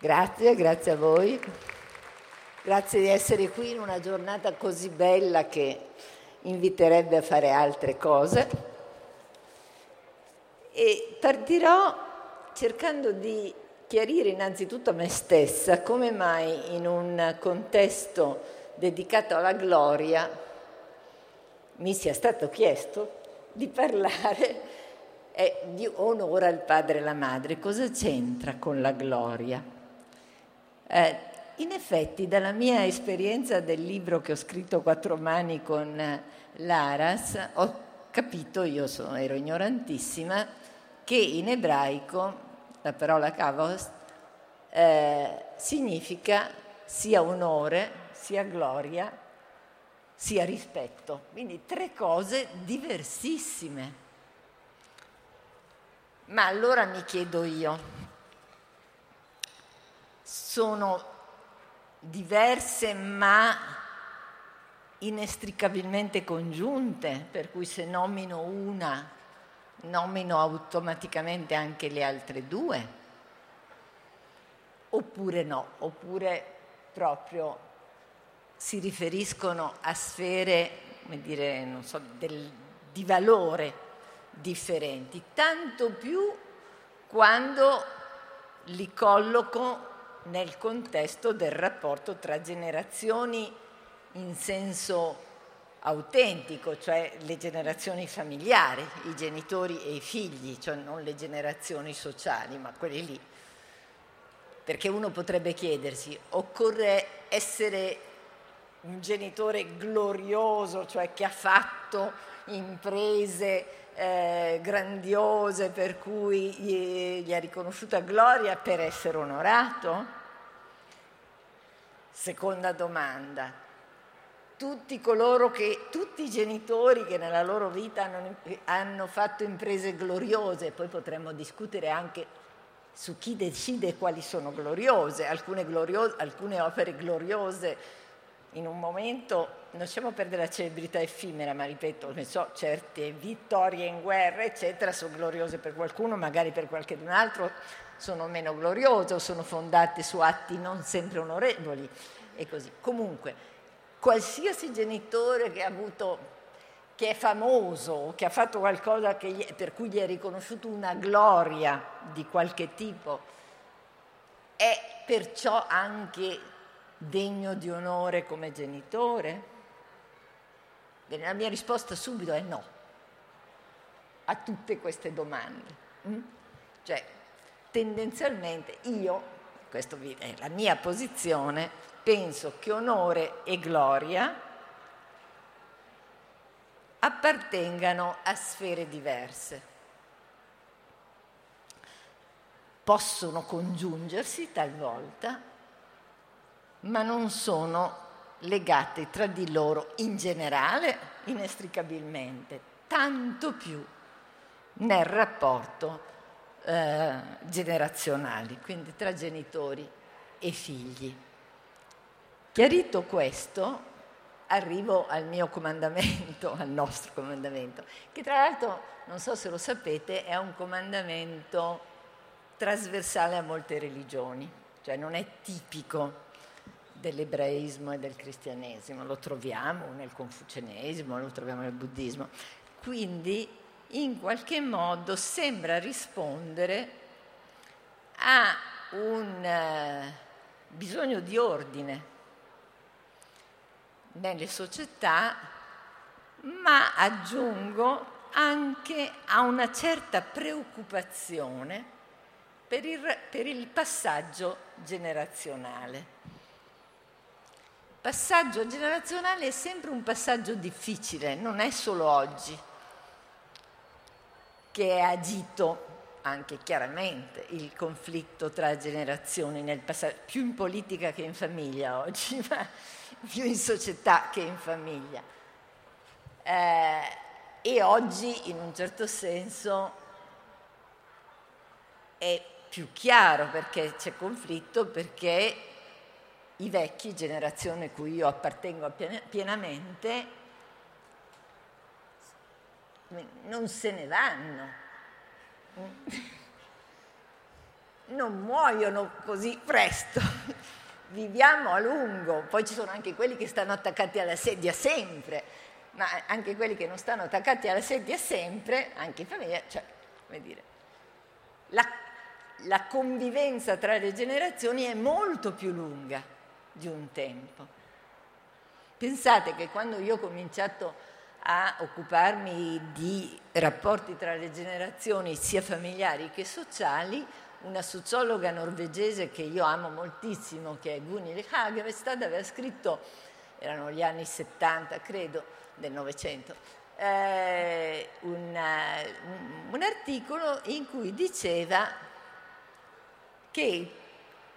Grazie, grazie a voi. Grazie di essere qui in una giornata così bella che inviterebbe a fare altre cose. E partirò cercando di chiarire innanzitutto a me stessa come mai in un contesto dedicato alla gloria mi sia stato chiesto di parlare eh, di onore al padre e alla madre. Cosa c'entra con la gloria? Eh, in effetti, dalla mia esperienza del libro che ho scritto quattro mani con eh, l'Aras, ho capito, io sono, ero ignorantissima, che in ebraico la parola kavos eh, significa sia onore, sia gloria, sia rispetto. Quindi tre cose diversissime. Ma allora mi chiedo io, sono diverse ma inestricabilmente congiunte, per cui se nomino una nomino automaticamente anche le altre due? Oppure no, oppure proprio si riferiscono a sfere, come dire, non so, del, di valore differenti, tanto più quando li colloco nel contesto del rapporto tra generazioni in senso autentico, cioè le generazioni familiari, i genitori e i figli, cioè non le generazioni sociali, ma quelle lì. Perché uno potrebbe chiedersi, occorre essere un genitore glorioso, cioè che ha fatto imprese eh, grandiose per cui gli, è riconosciuta gloria per essere onorato? Seconda domanda, tutti che, tutti i genitori che nella loro vita hanno, hanno fatto imprese gloriose, poi potremmo discutere anche su chi decide quali sono gloriose, alcune, gloriose, alcune opere gloriose. In un momento, non lasciamo perdere la celebrità effimera, ma ripeto, ne so, certe vittorie in guerra, eccetera, sono gloriose per qualcuno, magari per qualcun altro sono meno gloriose o sono fondate su atti non sempre onorevoli e così. Comunque, qualsiasi genitore che ha avuto che è famoso, che ha fatto qualcosa gli, per cui gli è riconosciuta una gloria di qualche tipo, è perciò anche degno di onore come genitore? Bene, la mia risposta subito è no a tutte queste domande. Mm? Cioè, tendenzialmente io, questa è la mia posizione, penso che onore e gloria appartengano a sfere diverse. Possono congiungersi talvolta, ma non sono legate tra di loro in generale inestricabilmente, tanto più nel rapporto eh, generazionale, quindi tra genitori e figli. Chiarito questo, arrivo al mio comandamento, al nostro comandamento, che tra l'altro, non so se lo sapete, è un comandamento trasversale a molte religioni, cioè non è tipico dell'ebraismo e del cristianesimo, lo troviamo nel confucianesimo, lo troviamo nel buddismo. Quindi in qualche modo sembra rispondere a un uh, bisogno di ordine nelle società, ma aggiungo anche a una certa preoccupazione per il, per il passaggio generazionale. Passaggio generazionale è sempre un passaggio difficile, non è solo oggi che è agito anche chiaramente il conflitto tra generazioni nel passato, più in politica che in famiglia oggi, ma più in società che in famiglia. Eh, e oggi, in un certo senso, è più chiaro perché c'è conflitto, perché i vecchi, generazione cui io appartengo pienamente, non se ne vanno. non muoiono così presto, viviamo a lungo, poi ci sono anche quelli che stanno attaccati alla sedia sempre, ma anche quelli che non stanno attaccati alla sedia sempre, anche in famiglia, cioè, come dire, la, la convivenza tra le generazioni è molto più lunga di un tempo. Pensate che quando io ho cominciato a occuparmi di rapporti tra le generazioni sia familiari che sociali, una sociologa norvegese che io amo moltissimo, che è Gunhild Hagevestad, aveva scritto, erano gli anni 70 credo, del Novecento, eh, un, un articolo in cui diceva che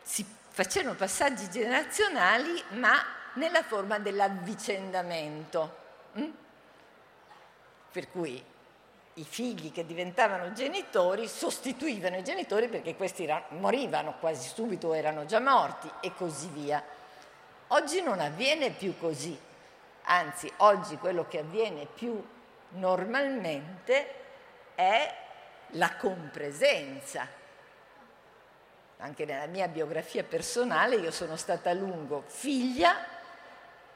si facevano passaggi generazionali ma nella forma dell'avvicendamento. Mm? Per cui i figli che diventavano genitori sostituivano i genitori perché questi morivano quasi subito, erano già morti e così via. Oggi non avviene più così, anzi oggi quello che avviene più normalmente è la compresenza. Anche nella mia biografia personale io sono stata a lungo figlia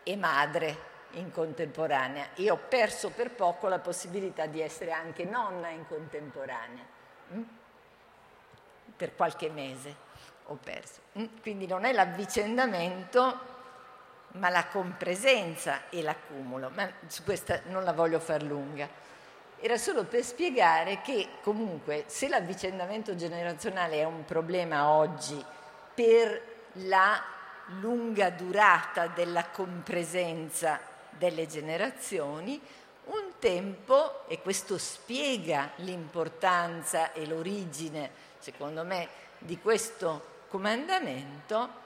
e madre in contemporanea. Io ho perso per poco la possibilità di essere anche nonna in contemporanea. Mm? Per qualche mese ho perso. Mm? Quindi non è l'avvicendamento, ma la compresenza e l'accumulo. Ma su questa non la voglio far lunga. Era solo per spiegare che comunque se l'avvicendamento generazionale è un problema oggi per la lunga durata della compresenza delle generazioni, un tempo, e questo spiega l'importanza e l'origine, secondo me, di questo comandamento,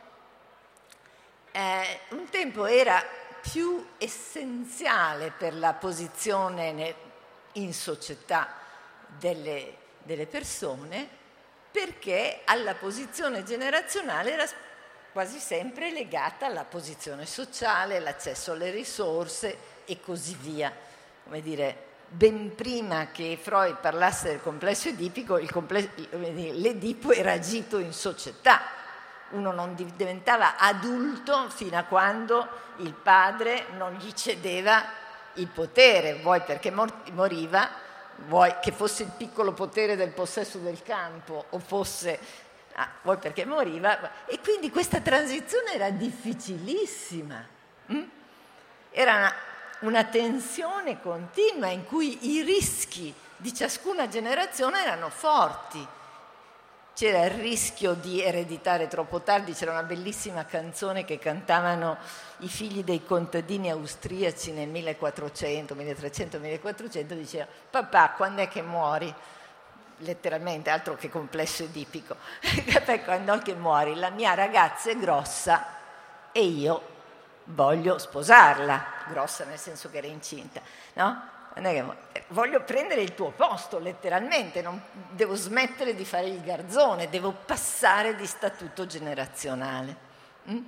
eh, un tempo era più essenziale per la posizione in società delle, delle persone perché alla posizione generazionale era quasi sempre legata alla posizione sociale, l'accesso alle risorse e così via. Come dire, ben prima che Freud parlasse del complesso edipico, complesso, l'Edipo era agito in società. Uno non diventava adulto fino a quando il padre non gli cedeva il potere, vuoi perché moriva, vuoi che fosse il piccolo potere del possesso del campo o fosse ah, vuoi perché moriva, e quindi questa transizione era difficilissima. Mm? Era una, una tensione continua in cui i rischi di ciascuna generazione erano forti. C'era il rischio di ereditare troppo tardi, c'era una bellissima canzone che cantavano i figli dei contadini austriaci nel 1400, 1300, 1400, diceva papà quando è che muori? Letteralmente, altro che complesso edipico, quando anche muori, la mia ragazza è grossa e io voglio sposarla, grossa nel senso che era incinta, no? Voglio prendere il tuo posto, letteralmente, non, devo smettere di fare il garzone, devo passare di statuto generazionale. Mm?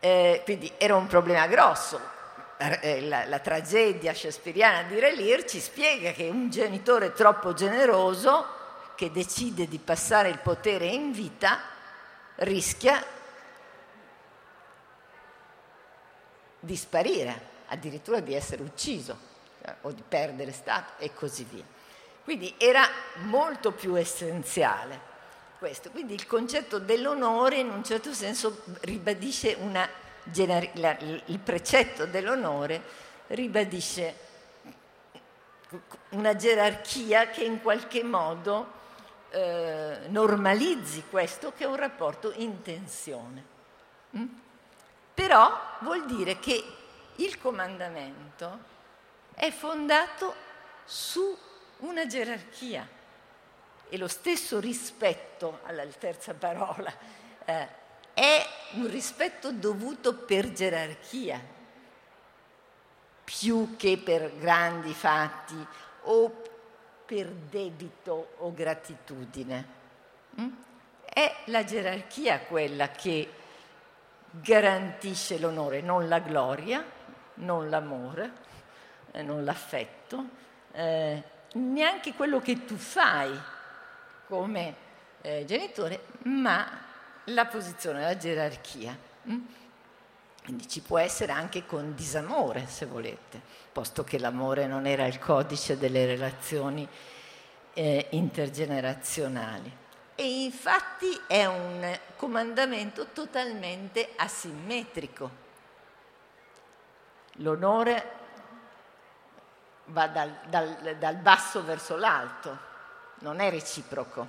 Eh, quindi era un problema grosso, eh, la, la, tragedia shakespeariana di Relir ci spiega che un genitore troppo generoso che decide di passare il potere in vita rischia di sparire, addirittura di essere ucciso eh, o di perdere stato e così via. Quindi era molto più essenziale questo. Quindi il concetto dell'onore in un certo senso ribadisce una il precetto dell'onore ribadisce una gerarchia che in qualche modo eh, normalizzi questo che è un rapporto in tensione. Mm? Però vuol dire che il comandamento è fondato su una gerarchia e lo stesso rispetto alla terza parola eh, è un rispetto dovuto per gerarchia, più che per grandi fatti o per debito o gratitudine. Mm? È la gerarchia quella che garantisce l'onore, non la gloria, non l'amore, eh, non l'affetto, eh, neanche quello che tu fai come eh, genitore, ma la posizione, la gerarchia. Mm? Quindi ci può essere anche con disamore, se volete, posto che l'amore non era il codice delle relazioni eh, intergenerazionali. E infatti è un comandamento totalmente asimmetrico. L'onore va dal, dal, dal basso verso l'alto, non è reciproco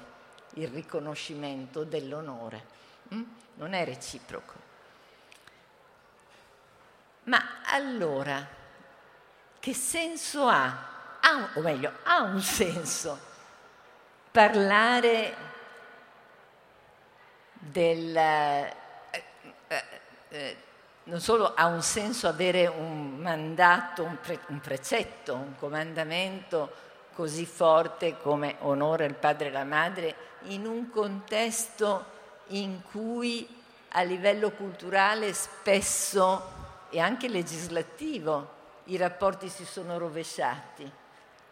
il riconoscimento dell'onore? Non è reciproco. Ma allora, che senso ha? ha o meglio, ha un senso parlare del... Eh, eh, eh, non solo ha un senso avere un mandato, un, pre, un precetto, un comandamento così forte come onora il padre e la madre in un contesto in cui a livello culturale spesso e anche legislativo i rapporti si sono rovesciati,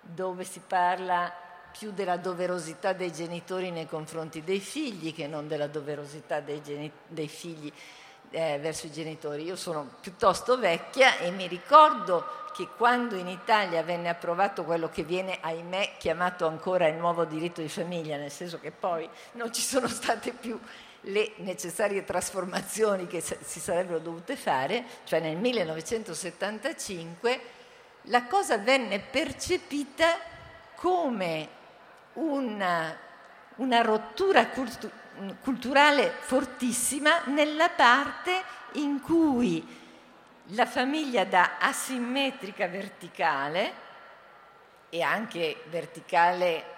dove si parla più della doverosità dei genitori nei confronti dei figli che non della doverosità dei, geni- dei figli eh, verso i genitori. Io sono piuttosto vecchia e mi ricordo che quando in Italia venne approvato quello che viene, ahimè, chiamato ancora il nuovo diritto di famiglia, nel senso che poi non ci sono state più le necessarie trasformazioni che si sarebbero dovute fare, cioè nel 1975, la cosa venne percepita come una, una rottura cultu- culturale fortissima nella parte in cui la famiglia da asimmetrica verticale e anche verticale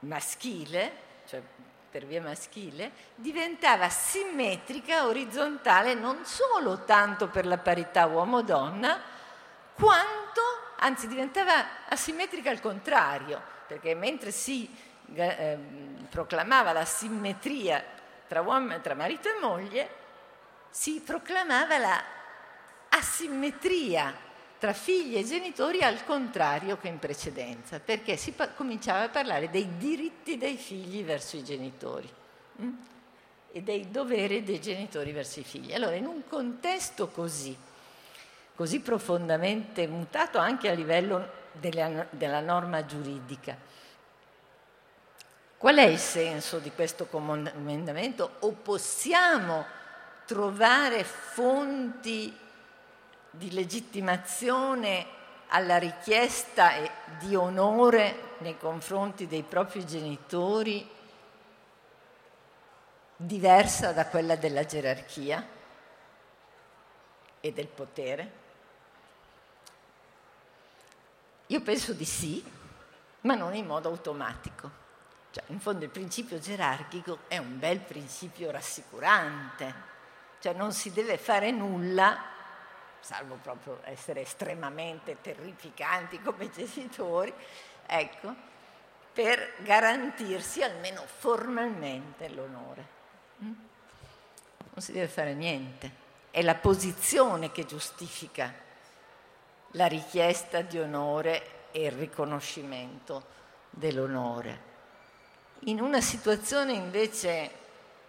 maschile, cioè per via maschile, diventava simmetrica orizzontale non solo tanto per la parità uomo-donna, quanto, anzi diventava asimmetrica al contrario, perché mentre si eh, proclamava la simmetria tra, uomo, tra marito e moglie, si proclamava la asimmetria tra figli e genitori al contrario che in precedenza, perché si pa- cominciava a parlare dei diritti dei figli verso i genitori mh? Mm? e dei doveri dei genitori verso i figli. Allora, in un contesto così, così profondamente mutato anche a livello della, della norma giuridica, qual è il senso di questo comandamento? O possiamo trovare fonti di legittimazione alla richiesta di onore nei confronti dei propri genitori diversa da quella della gerarchia e del potere? Io penso di sì, ma non in modo automatico. Cioè, in fondo il principio gerarchico è un bel principio rassicurante, cioè non si deve fare nulla salvo proprio essere estremamente terrificanti come genitori, ecco, per garantirsi almeno formalmente l'onore. Mm? Non si deve fare niente, è la posizione che giustifica la richiesta di onore e il riconoscimento dell'onore. In una situazione invece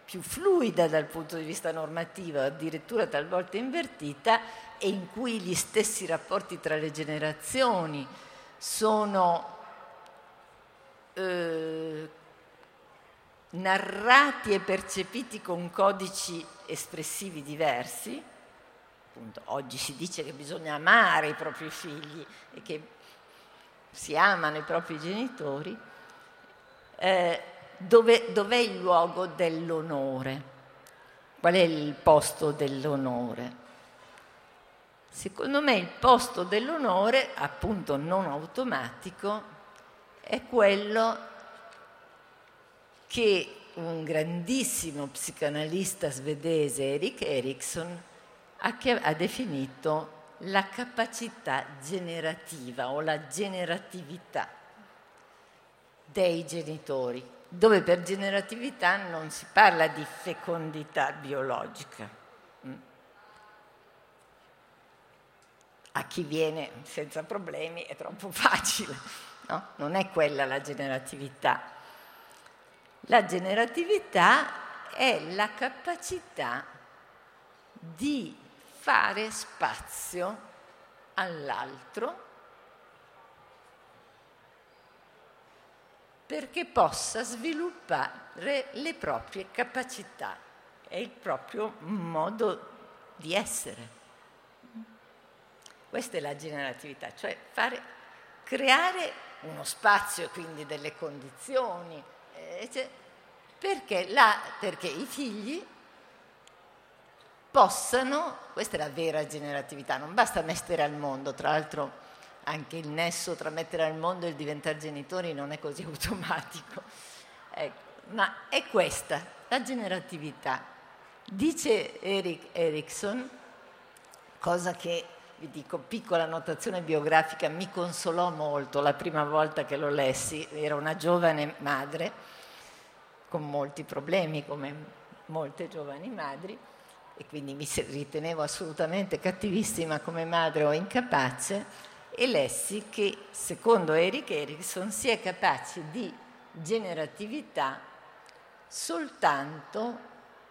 più fluida dal punto di vista normativo, addirittura talvolta invertita, e in cui gli stessi rapporti tra le generazioni sono eh, narrati e percepiti con codici espressivi diversi. Appunto, oggi si dice che bisogna amare i propri figli e che si amano i propri genitori. Eh, dove, dov'è il luogo dell'onore? Qual è il posto dell'onore? Secondo me il posto dell'onore, appunto non automatico, è quello che un grandissimo psicanalista svedese, Erik Erikson, ha, ha definito la capacità generativa o la generatività dei genitori dove per generatività non si parla di fecondità biologica. Mm. A chi viene senza problemi è troppo facile, no? non è quella la generatività. La generatività è la capacità di fare spazio all'altro perché possa sviluppare le proprie capacità e il proprio modo di essere. Questa è la generatività, cioè fare, creare uno spazio quindi delle condizioni, eh, cioè, perché, la, perché i figli possano, questa è la vera generatività, non basta mettere al mondo, tra l'altro anche il nesso tra mettere al mondo e il diventare genitori non è così automatico, ecco, ma è questa, la generatività. Dice Eric Erickson, cosa che vi dico, piccola notazione biografica, mi consolò molto la prima volta che lo lessi, era una giovane madre con molti problemi come molte giovani madri e quindi mi ritenevo assolutamente cattivissima come madre o incapace e lessi che, secondo Eric Erickson, si è capaci di generatività soltanto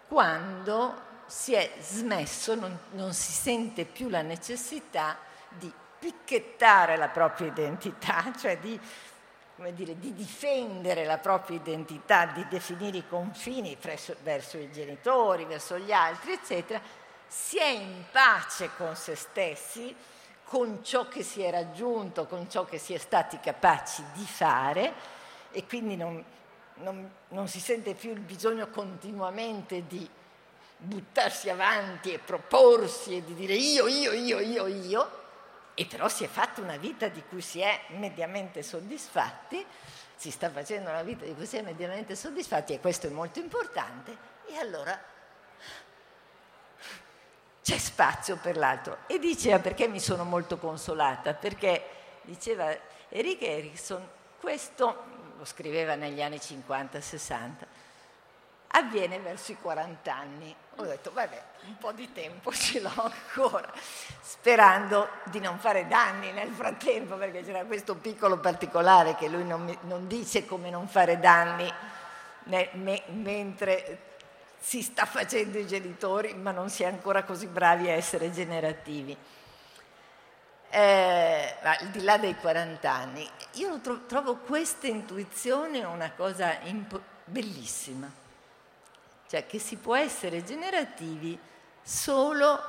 quando si è smesso, non, non si sente più la necessità di picchettare la propria identità, cioè di, dire, di difendere la propria identità, di definire i confini verso, verso i genitori, verso gli altri, eccetera, si è in pace con se stessi con ciò che si è raggiunto, con ciò che si è stati capaci di fare e quindi non, non, non si sente più il bisogno continuamente di buttarsi avanti e proporsi e di dire io, io, io, io, io, e però si è fatta una vita di cui si è mediamente soddisfatti, si sta facendo una vita di cui si è mediamente soddisfatti e questo è molto importante, e allora c'è spazio per l'altro. E diceva perché mi sono molto consolata, perché diceva Eric Erickson, questo lo scriveva negli anni 50-60, avviene verso i 40 anni. Ho detto, vabbè, un po' di tempo ce l'ho ancora, sperando di non fare danni nel frattempo, perché c'era questo piccolo particolare che lui non, mi, non dice come non fare danni ne, me, mentre si sta facendo i genitori, ma non si è ancora così bravi a essere generativi. Eh, al di là dei 40 anni, io tro- trovo questa intuizione una cosa impo- bellissima, cioè che si può essere generativi solo,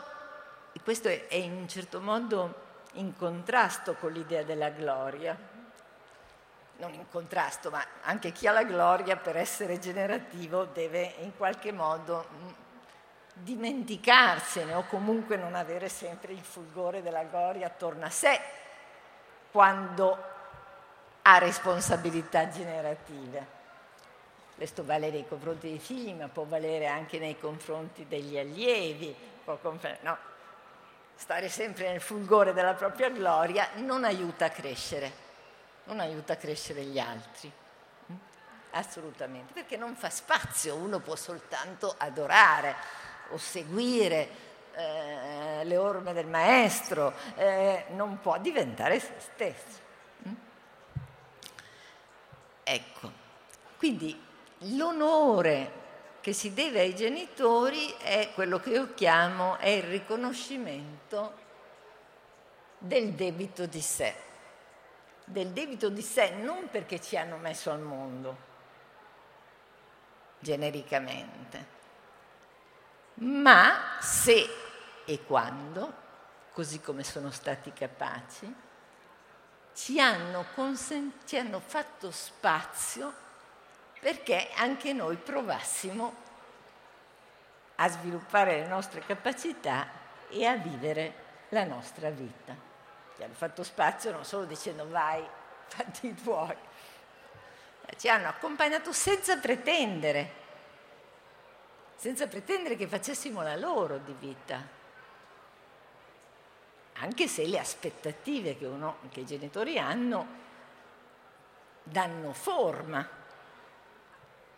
e questo è, è in un certo modo in contrasto con l'idea della gloria, non in contrasto, ma anche chi ha la gloria per essere generativo deve in qualche modo mm, dimenticarsene o comunque non avere sempre il fulgore della gloria attorno a sé quando ha responsabilità generative. Questo vale nei confronti dei figli, ma può valere anche nei confronti degli allievi. No, stare sempre nel fulgore della propria gloria non aiuta a crescere non aiuta a crescere gli altri. Mm? Assolutamente, perché non fa spazio, uno può soltanto adorare o seguire eh, le orme del maestro, eh, non può diventare se stesso. Mm? Ecco, quindi l'onore che si deve ai genitori è quello che io chiamo è il riconoscimento del debito di sé del debito di sé non perché ci hanno messo al mondo, genericamente, ma se e quando, così come sono stati capaci, ci hanno, consent- ci hanno fatto spazio perché anche noi provassimo a sviluppare le nostre capacità e a vivere la nostra vita ci hanno fatto spazio non solo dicendo vai, fatti i tuoi, ci hanno accompagnato senza pretendere, senza pretendere che facessimo la loro di vita, anche se le aspettative che, uno, che i genitori hanno danno forma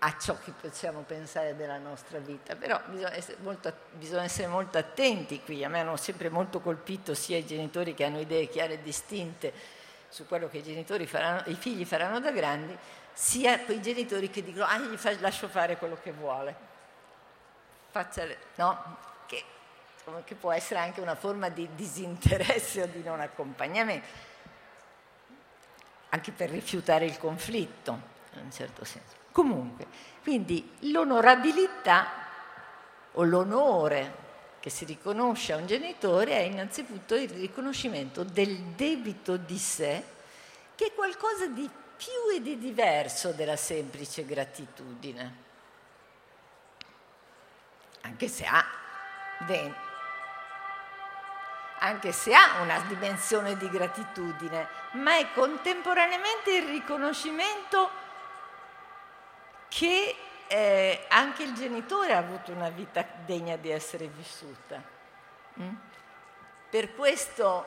a ciò che possiamo pensare della nostra vita, però bisogna essere, molto, bisogna essere molto, attenti qui, a me hanno sempre molto colpito sia i genitori che hanno idee chiare e distinte su quello che i, faranno, i figli faranno da grandi, sia quei genitori che dicono ah gli lascio fare quello che vuole. Faccia, no? Che, che può essere anche una forma di disinteresse o di non accompagnamento, anche per rifiutare il conflitto, in un certo senso. Comunque, quindi l'onorabilità o l'onore che si riconosce a un genitore è innanzitutto il riconoscimento del debito di sé, che è qualcosa di più e di diverso della semplice gratitudine, anche se ha, anche se ha una dimensione di gratitudine, ma è contemporaneamente il riconoscimento che eh, anche il genitore ha avuto una vita degna di essere vissuta. Mm? Per questo,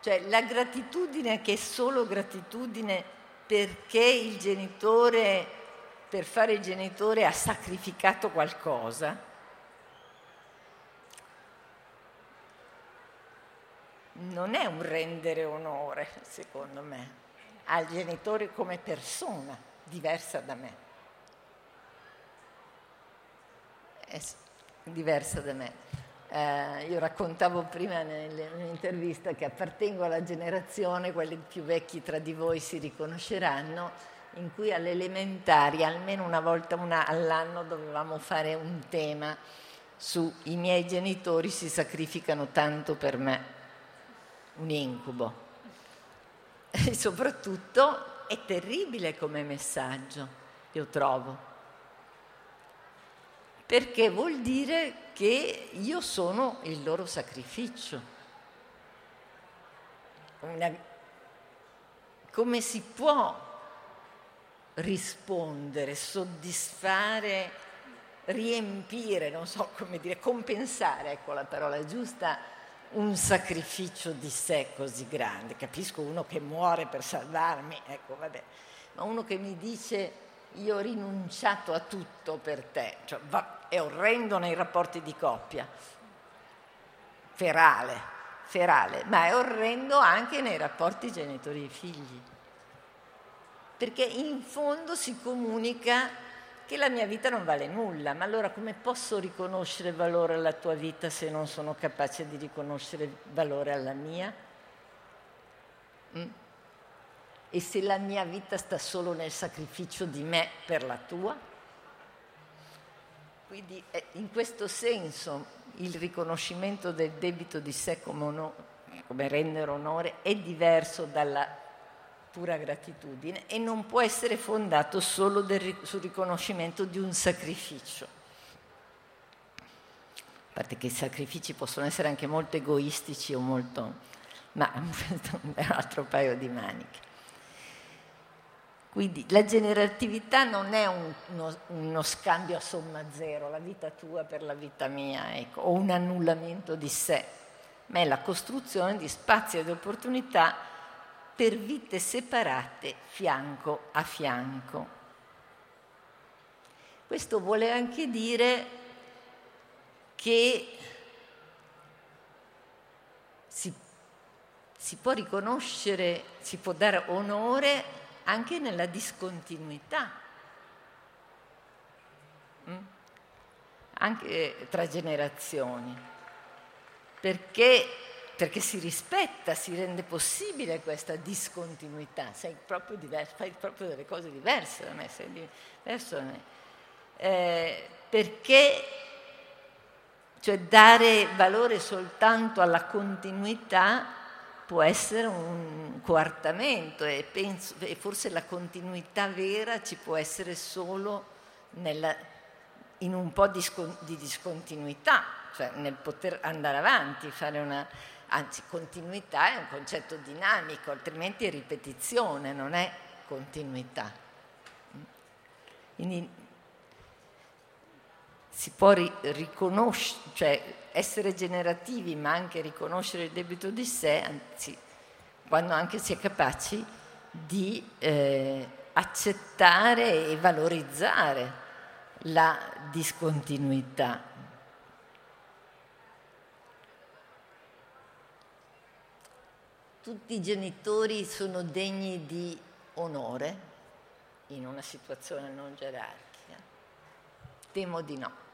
cioè la gratitudine che è solo gratitudine perché il genitore, per fare il genitore, ha sacrificato qualcosa, non è un rendere onore, secondo me, al genitore come persona diversa da me. è diversa da me. Eh, io raccontavo prima nell'intervista che appartengo alla generazione, quelli più vecchi tra di voi si riconosceranno, in cui alle elementari almeno una volta una, all'anno dovevamo fare un tema su i miei genitori si sacrificano tanto per me, un incubo. E soprattutto è terribile come messaggio, io trovo perché vuol dire che io sono il loro sacrificio. Una... Come si può rispondere, soddisfare, riempire, non so come dire, compensare, ecco la parola giusta, un sacrificio di sé così grande. Capisco uno che muore per salvarmi, ecco, vabbè, ma uno che mi dice io ho rinunciato a tutto per te, cioè, va, è orrendo nei rapporti di coppia, ferale, ferale, ma è orrendo anche nei rapporti genitori e figli, perché in fondo si comunica che la mia vita non vale nulla, ma allora come posso riconoscere valore alla tua vita se non sono capace di riconoscere valore alla mia? Mm? E se la mia vita sta solo nel sacrificio di me per la tua? Quindi eh, in questo senso il riconoscimento del debito di sé come, ono, come rendere onore è diverso dalla pura gratitudine e non può essere fondato solo del, sul riconoscimento di un sacrificio. A parte che i sacrifici possono essere anche molto egoistici o molto... ma questo è un altro paio di maniche. Quindi la generatività non è un, uno, uno, scambio a somma zero, la vita tua per la vita mia, ecco, o un annullamento di sé, ma è la costruzione di spazi ed opportunità per vite separate fianco a fianco. Questo vuole anche dire che si, si può riconoscere, si può dare onore anche nella discontinuità, mm? anche tra generazioni, perché, perché, si rispetta, si rende possibile questa discontinuità, sei proprio diverso, fai proprio delle cose diverse da me, sei diverso da me, eh, perché cioè dare valore soltanto alla continuità può essere un coartamento e, penso, e forse la continuità vera ci può essere solo nella, in un po' di, di, discontinuità, cioè nel poter andare avanti, fare una... Anzi, continuità è un concetto dinamico, altrimenti è ripetizione, non è continuità. Quindi si può riconoscere, cioè essere generativi ma anche riconoscere il debito di sé, anzi, quando anche si è capaci di eh, accettare e valorizzare la discontinuità. Tutti i genitori sono degni di onore, in una situazione non gerarchica? Temo di no.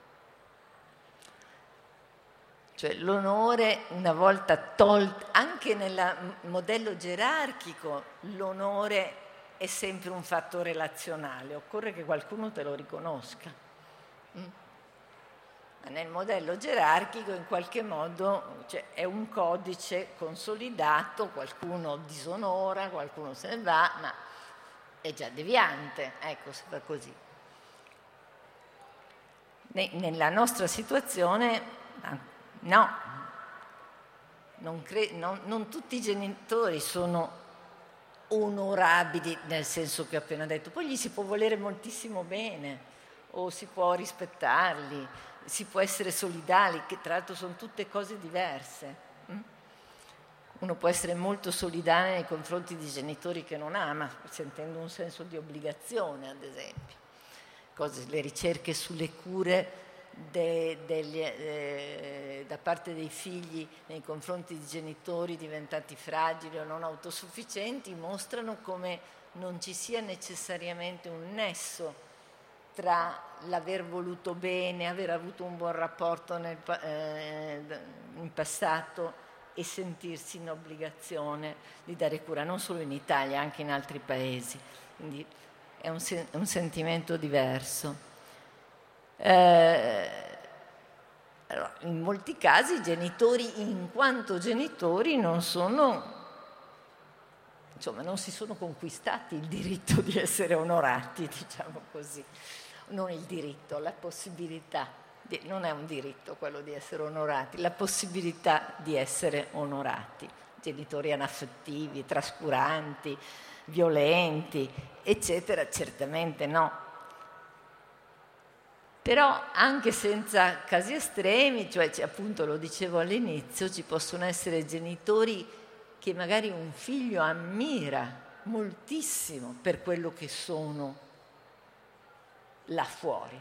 Cioè l'onore, una volta tolto, anche nel modello gerarchico, l'onore è sempre un fatto relazionale, occorre che qualcuno te lo riconosca. Mm? Nel modello gerarchico in qualche modo cioè, è un codice consolidato, qualcuno disonora, qualcuno se ne va, ma è già deviante, ecco, se fa così. Nella nostra situazione, no, non, cre- non, non tutti i genitori sono onorabili nel senso che ho appena detto, poi gli si può volere moltissimo bene o si può rispettarli, si può essere solidali, che tra l'altro sono tutte cose diverse. Mm? Uno può essere molto solidale nei confronti di genitori che non ama, sentendo un senso di obbligazione, ad esempio. Cose, le ricerche sulle cure de, degli, eh, da parte dei figli nei confronti di genitori diventati fragili o non autosufficienti mostrano come non ci sia necessariamente un nesso tra l'aver voluto bene, aver avuto un buon rapporto nel, eh, in passato e sentirsi in obbligazione di dare cura, non solo in Italia, anche in altri paesi. Quindi è un, un sentimento diverso. Eh, allora, in molti casi i genitori, in quanto genitori, non sono, insomma, non si sono conquistati il diritto di essere onorati, diciamo così non il diritto, la possibilità, di, non è un diritto quello di essere onorati, la possibilità di essere onorati, genitori anaffettivi, trascuranti, violenti, eccetera, certamente no. Però anche senza casi estremi, cioè appunto lo dicevo all'inizio, ci possono essere genitori che magari un figlio ammira moltissimo per quello che sono là fuori.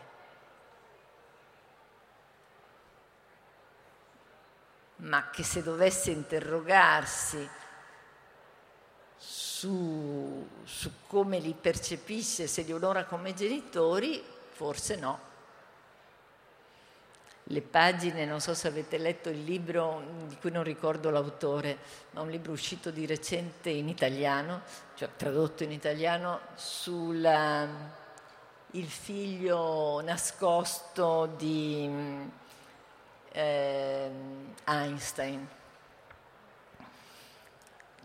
Ma che se dovesse interrogarsi su, su come li percepisce, se li onora come genitori, forse no le pagine, non so se avete letto il libro di cui non ricordo l'autore, ma un libro uscito di recente in italiano, cioè tradotto in italiano, sulla il figlio nascosto di eh, Einstein,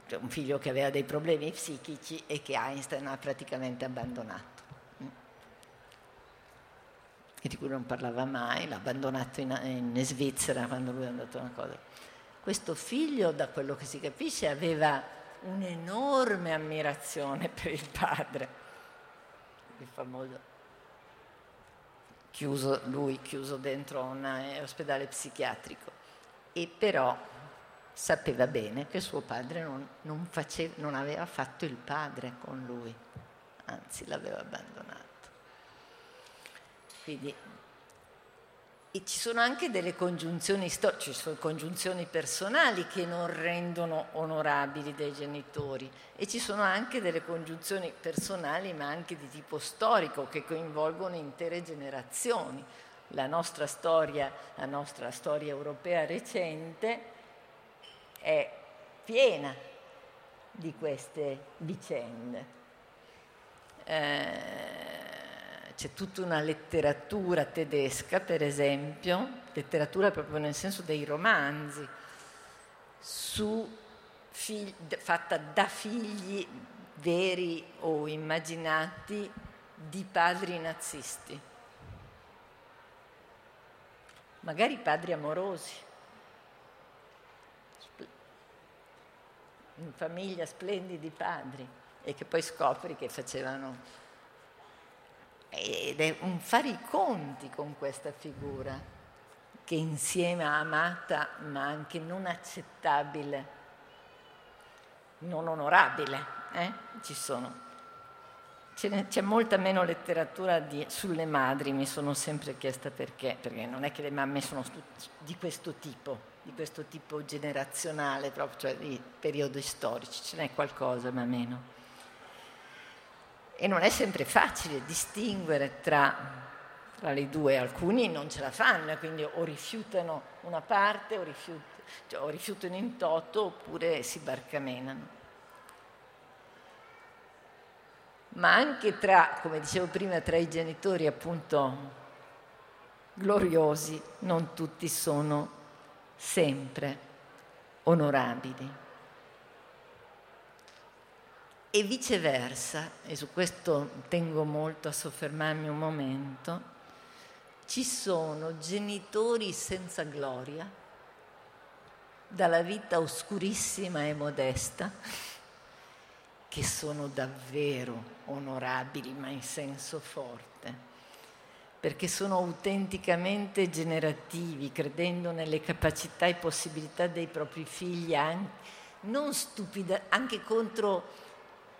cioè un figlio che aveva dei problemi psichici e che Einstein ha praticamente abbandonato. E di cui non parlava mai, l'ha abbandonato in, in, Svizzera quando lui è andato a una cosa. Questo figlio, da quello che si capisce, aveva un'enorme ammirazione per il padre, il famoso chiuso, lui chiuso dentro un eh, ospedale psichiatrico e però sapeva bene che suo padre non, non, faceva, non aveva fatto il padre con lui, anzi l'aveva abbandonato. Quindi e ci sono anche delle congiunzioni storiche, ci sono congiunzioni personali che non rendono onorabili dei genitori e ci sono anche delle congiunzioni personali ma anche di tipo storico che coinvolgono intere generazioni. La nostra storia, la nostra storia europea recente è piena di queste vicende. Eh, c'è tutta una letteratura tedesca, per esempio, letteratura proprio nel senso dei romanzi, figli, fatta da figli veri o immaginati di padri nazisti, magari padri amorosi, in famiglia splendidi padri e che poi scopri che facevano ed è un fare i conti con questa figura che insieme ha amata ma anche non accettabile, non onorabile. Eh? Ci sono. C'è molta meno letteratura di, sulle madri, mi sono sempre chiesta perché, perché non è che le mamme sono di questo tipo, di questo tipo generazionale, proprio, cioè di periodi storici, ce n'è qualcosa ma meno. E non è sempre facile distinguere tra, tra, le due, alcuni non ce la fanno, quindi o rifiutano una parte o, rifiut- cioè, o rifiutano in toto oppure si barcamenano. Ma anche tra, come dicevo prima, tra i genitori appunto gloriosi, non tutti sono sempre onorabili. E viceversa, e su questo tengo molto a soffermarmi un momento, ci sono genitori senza gloria, dalla vita oscurissima e modesta, che sono davvero onorabili, ma in senso forte, perché sono autenticamente generativi, credendo nelle capacità e possibilità dei propri figli, anche, non stupida, anche contro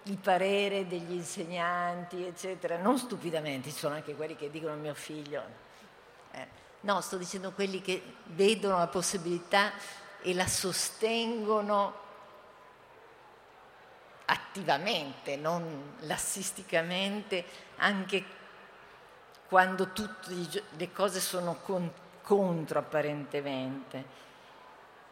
il parere degli insegnanti, eccetera, non stupidamente, ci sono anche quelli che dicono mio figlio, eh, no, sto dicendo quelli che vedono la possibilità e la sostengono attivamente, non lassisticamente, anche quando tutte le cose sono contro apparentemente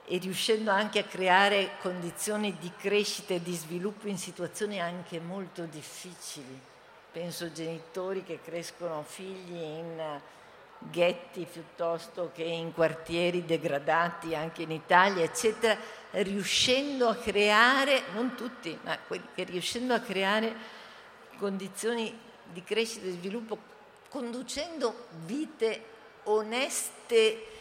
e riuscendo anche a creare condizioni di crescita e di sviluppo in situazioni anche molto difficili. Penso genitori che crescono figli in ghetti piuttosto che in quartieri degradati anche in Italia, eccetera, riuscendo a creare, non tutti, ma riuscendo a creare condizioni di crescita e sviluppo, conducendo vite oneste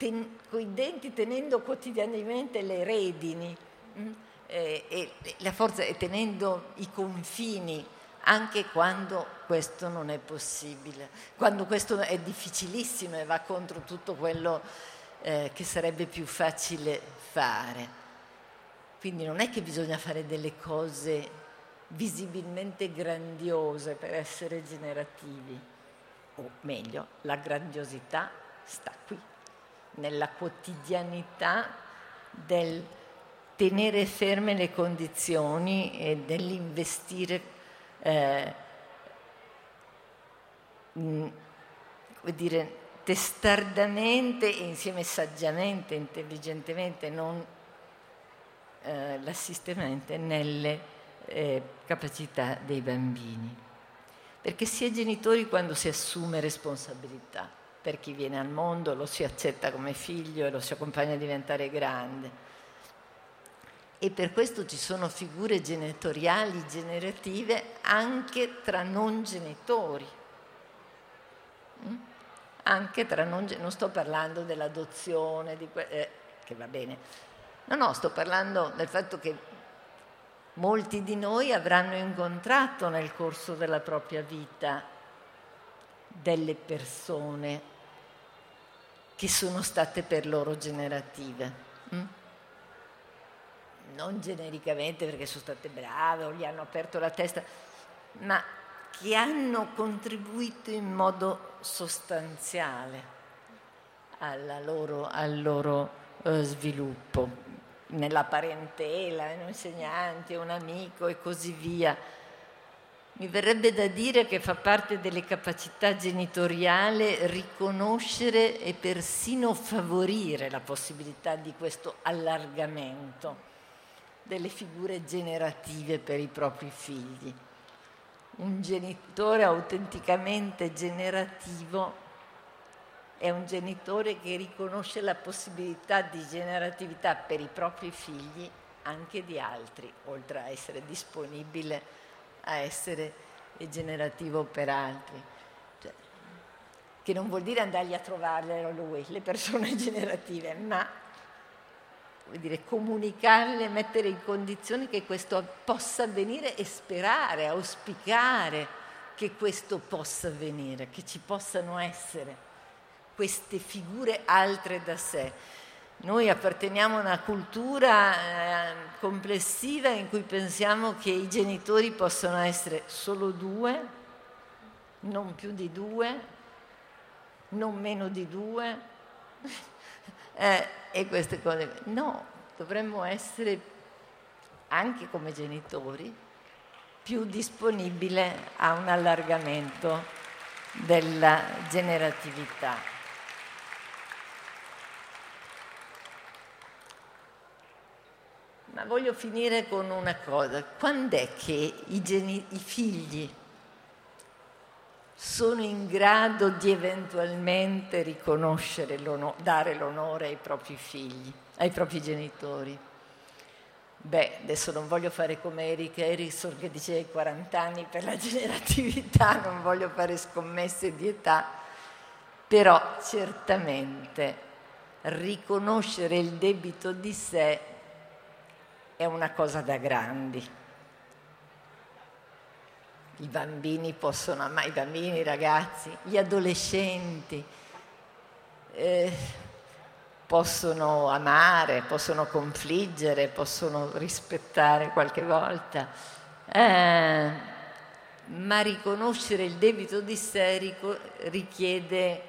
ten, coi denti tenendo quotidianamente le redini mh? Mm, eh, e la forza e tenendo i confini anche quando questo non è possibile, quando questo è difficilissimo e va contro tutto quello eh, che sarebbe più facile fare. Quindi non è che bisogna fare delle cose visibilmente grandiose per essere generativi, o meglio, la grandiosità sta qui nella quotidianità del tenere ferme le condizioni e dell'investire eh, come dire, testardamente e insieme saggiamente, intelligentemente, non eh, lassistamente, nelle eh, capacità dei bambini. Perché si è genitori quando si assume responsabilità per chi viene al mondo, lo si accetta come figlio e lo si accompagna a diventare grande. E per questo ci sono figure genitoriali generative anche tra non genitori. Mm? Anche tra non genitori. Non sto parlando dell'adozione, di eh, che va bene. No, no, sto parlando del fatto che molti di noi avranno incontrato nel corso della propria vita delle persone che sono state per loro generative. Mm? Non genericamente perché sono state brave o gli hanno aperto la testa, ma che hanno contribuito in modo sostanziale loro, al loro uh, sviluppo, nella parentela, un insegnante, un amico e così via mi verrebbe da dire che fa parte delle capacità genitoriali riconoscere e persino favorire la possibilità di questo allargamento delle figure generative per i propri figli. Un genitore autenticamente generativo è un genitore che riconosce la possibilità di generatività per i propri figli anche di altri, oltre a essere disponibile a essere generativo per altri. Cioè, che non vuol dire andargli a trovarle lui, le persone generative, ma vuol dire comunicarle, mettere in condizione che questo possa avvenire e sperare, auspicare che questo possa avvenire, che ci possano essere queste figure altre da sé. Noi apparteniamo a una cultura eh, complessiva in cui pensiamo che i genitori possono essere solo due, non più di due, non meno di due, eh, e queste cose. No, dovremmo essere anche come genitori più disponibile a un allargamento della generatività. Ma voglio finire con una cosa. Quando è che i, geni- i figli sono in grado di eventualmente riconoscere, l'onore, dare l'onore ai propri figli, ai propri genitori? Beh, adesso non voglio fare come Eric Erickson che diceva 40 anni per la generatività, non voglio fare scommesse di età, però certamente riconoscere il debito di sé è una cosa da grandi. I bambini possono amare, i bambini, i ragazzi, gli adolescenti. Eh, possono amare, possono confliggere, possono rispettare qualche volta, eh, ma riconoscere il debito di sé richiede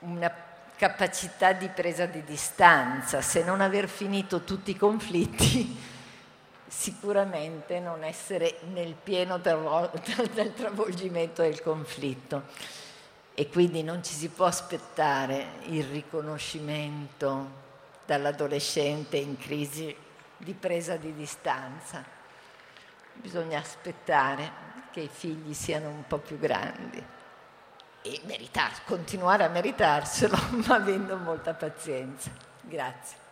una capacità di presa di distanza, se non aver finito tutti i conflitti, sicuramente non essere nel pieno del travolgimento del conflitto. E quindi non ci si può aspettare il riconoscimento dall'adolescente in crisi di presa di distanza. Bisogna aspettare che i figli siano un po' più grandi e meritar, continuare a meritarselo, ma avendo molta pazienza. Grazie.